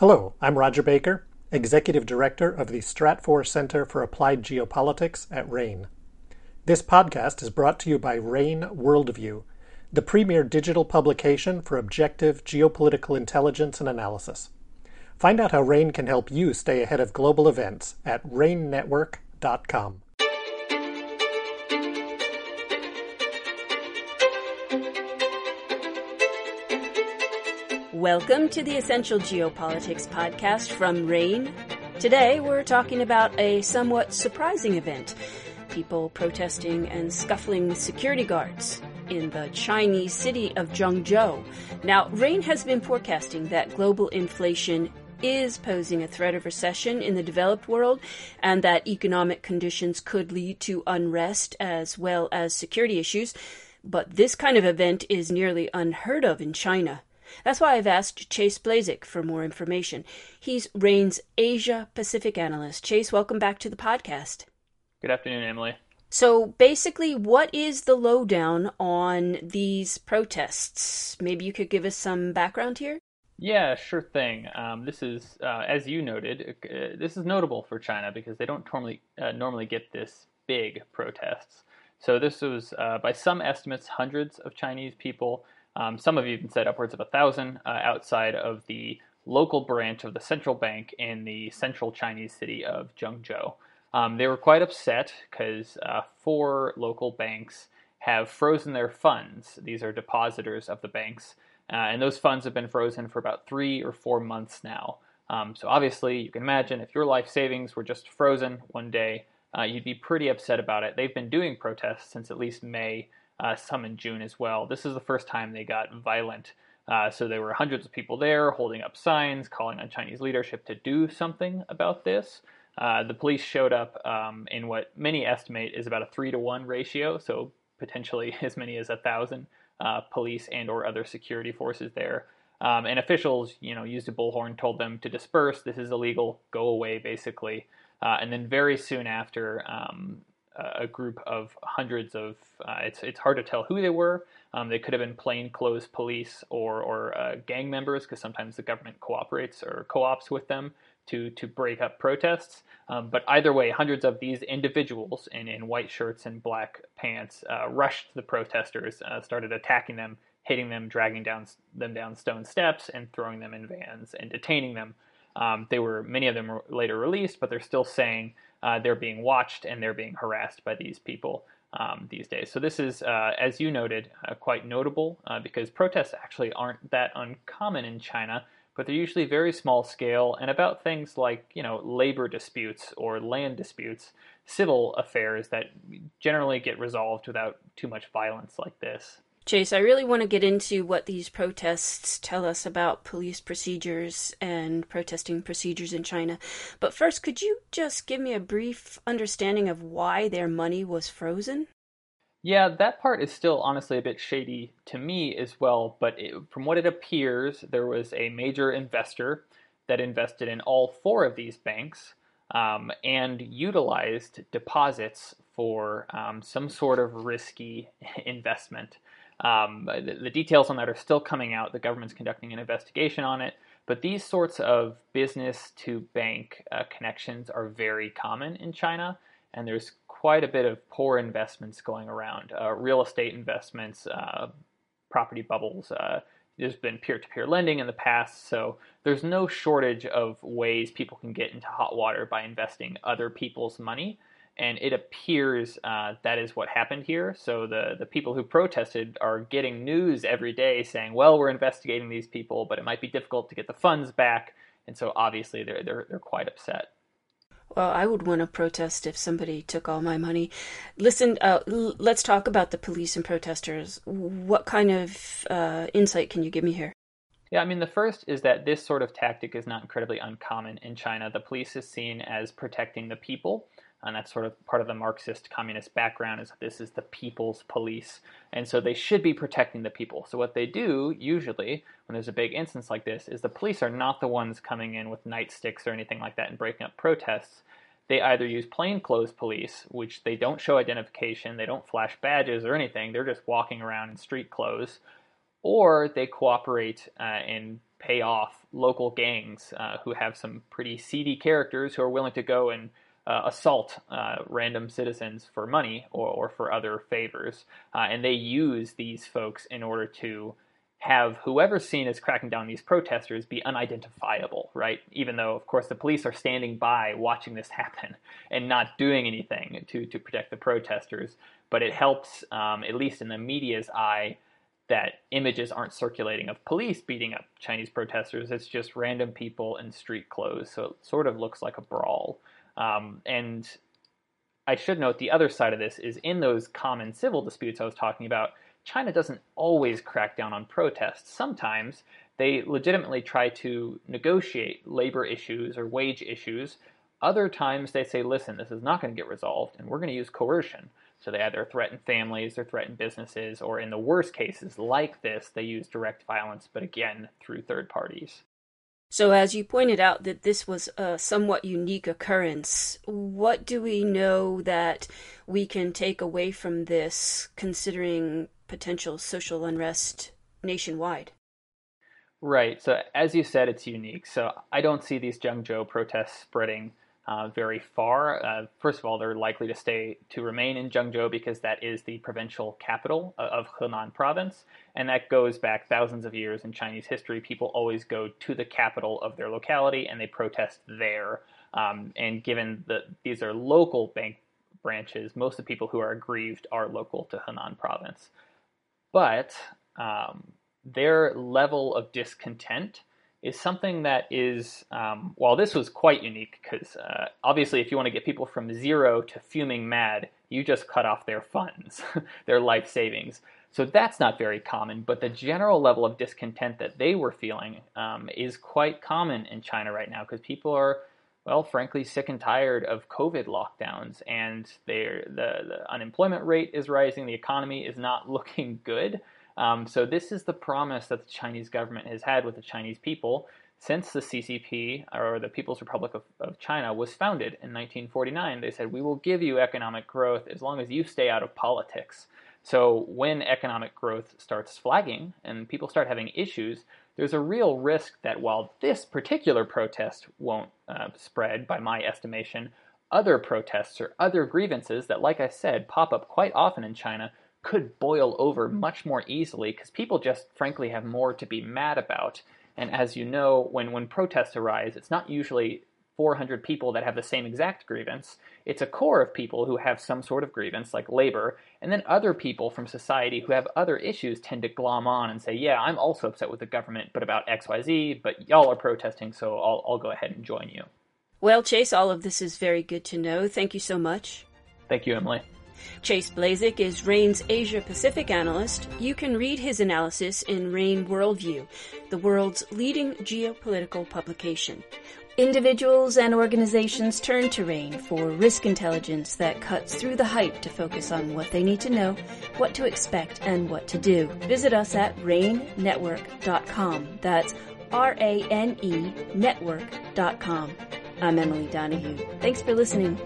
Hello, I'm Roger Baker, Executive Director of the Stratfor Center for Applied Geopolitics at RANE. This podcast is brought to you by RANE Worldview, the premier digital publication for objective geopolitical intelligence and analysis. Find out how RANE can help you stay ahead of global events at ranenetwork.com. Welcome to the Essential Geopolitics podcast from RANE. Today we're talking about a somewhat surprising event people protesting and scuffling with security guards in the Chinese city of Zhengzhou. Now, RANE has been forecasting that global inflation is posing a threat of recession in the developed world and that economic conditions could lead to unrest as well as security issues. But this kind of event is nearly unheard of in China. That's why I've asked Chase Blazek for more information. He's RANE's Asia Pacific analyst. Chase, welcome back to the podcast. Good afternoon, Emily. So basically, what is the lowdown on these protests? Maybe you could give us some background here? Yeah, sure thing. Um, this is, uh, as you noted, uh, this is notable for China because they don't normally uh, normally get this big protests. So this was, uh, by some estimates, hundreds of Chinese people um, some have even said upwards of a thousand uh, outside of the local branch of the central bank in the central Chinese city of Zhengzhou. Um, they were quite upset because uh, four local banks have frozen their funds. These are depositors of the banks, uh, and those funds have been frozen for about three or four months now. Um, so obviously, you can imagine if your life savings were just frozen one day, uh, you'd be pretty upset about it. They've been doing protests since at least May uh, some in June as well. This is the first time they got violent. Uh, so there were hundreds of people there holding up signs, calling on Chinese leadership to do something about this. Uh, the police showed up um, in what many estimate is about a three to one ratio, so potentially as many as a thousand uh, police and or other security forces there. Um, and officials, you know, used a bullhorn, told them to disperse. This is illegal. Go away, basically. Uh, and then very soon after, um, a group of hundreds of. Uh, it's it's hard to tell who they were. Um, they could have been plainclothes police or or uh, gang members because sometimes the government cooperates or co-ops with them to to break up protests. Um, but either way, hundreds of these individuals in, in white shirts and black pants uh, rushed the protesters, uh, started attacking them, hitting them, dragging down them down stone steps, and throwing them in vans and detaining them. Um, they were many of them were later released, but they're still saying uh, they're being watched and they're being harassed by these people um, these days. So this is, uh, as you noted, uh, quite notable uh, because protests actually aren't that uncommon in China, but they're usually very small scale and about things like you know labor disputes or land disputes, civil affairs that generally get resolved without too much violence like this. Chase, I really want to get into what these protests tell us about police procedures and protesting procedures in China. But first, could you just give me a brief understanding of why their money was frozen? Yeah, that part is still honestly a bit shady to me as well. But it, from what it appears, there was a major investor that invested in all four of these banks um, and utilized deposits for um, some sort of risky investment. Um, the, the, details on that are still coming out. The government's conducting an investigation on it. But these sorts of business to bank uh, connections are very common in China, and there's quite a bit of poor investments going around. Uh, real estate investments, uh, property bubbles. Uh, there's been peer to peer lending in the past, so there's no shortage of ways people can get into hot water by investing other people's money and it appears uh, that is what happened here. So the the people who protested are getting news every day saying, "Well, we're investigating these people, but it might be difficult to get the funds back," and so obviously they're they're they're quite upset. Well, I would want to protest if somebody took all my money. Listen, uh, l- let's talk about the police and protesters. What kind of uh, insight can you give me here? Yeah, I mean, the first is that this sort of tactic is not incredibly uncommon in China. The police is seen as protecting the people and that's sort of part of the Marxist communist background is this is the people's police, and so they should be protecting the people. So what they do usually when there's a big instance like this is the police are not the ones coming in with nightsticks or anything like that and breaking up protests. They either use plainclothes police, which they don't show identification, they don't flash badges or anything, they're just walking around in street clothes, or they cooperate uh, and pay off local gangs uh, who have some pretty seedy characters who are willing to go and uh, assault uh, random citizens for money or, or for other favors. Uh, and they use these folks in order to have whoever's seen as cracking down these protesters be unidentifiable, right? Even though, of course, the police are standing by watching this happen and not doing anything to, to protect the protesters. But it helps, um, at least in the media's eye, that images aren't circulating of police beating up Chinese protesters. It's just random people in street clothes. So it sort of looks like a brawl. Um, and I should note the other side of this is in those common civil disputes I was talking about, China doesn't always crack down on protests. Sometimes they legitimately try to negotiate labor issues or wage issues. Other times they say, listen, this is not going to get resolved, and we're going to use coercion. So they either threaten families or threaten businesses, or in the worst cases like this, they use direct violence, but again, through third parties. So, as you pointed out, that this was a somewhat unique occurrence, what do we know that we can take away from this, considering potential social unrest nationwide? Right. So, as you said, it's unique. So, I don't see these Zhengzhou protests spreading uh, very far. Uh, first of all, they're likely to stay to remain in Zhengzhou because that is the provincial capital of Henan province, and that goes back thousands of years in Chinese history. People always go to the capital of their locality and they protest there. Um, and given that these are local bank branches, most of the people who are aggrieved are local to Henan province. But um, their level of discontent is something that is, um, while this was quite unique, because uh, obviously, if you want to get people from zero to fuming mad, you just cut off their funds, their life savings. So that's not very common, but the general level of discontent that they were feeling um, is quite common in China right now because people are, well, frankly, sick and tired of COVID lockdowns, and the, the unemployment rate is rising, the economy is not looking good. Um, so this is the promise that the Chinese government has had with the Chinese people since the CCP or the People's Republic of, of, China was founded in 1949. They said, we will give you economic growth as long as you stay out of politics. So when economic growth starts flagging and people start having issues, there's a real risk that while this particular protest won't uh, spread, by my estimation, other protests or other grievances that, like I said, pop up quite often in China could boil over much more easily because people just frankly have more to be mad about. And as you know, when, when protests arise, it's not usually 400 people that have the same exact grievance. It's a core of people who have some sort of grievance, like labor, and then other people from society who have other issues tend to glom on and say, Yeah, I'm also upset with the government, but about XYZ, but y'all are protesting, so I'll, I'll go ahead and join you. Well, Chase, all of this is very good to know. Thank you so much. Thank you, Emily. Chase Blazek is RANE's Asia Pacific analyst. You can read his analysis in RANE Worldview, the world's leading geopolitical publication. Individuals and organizations turn to RANE for risk intelligence that cuts through the hype to focus on what they need to know, what to expect, and what to do. Visit us at ranenetwork.com. That's R-A-N-E network.com. I'm Emily Donahue. Thanks for listening.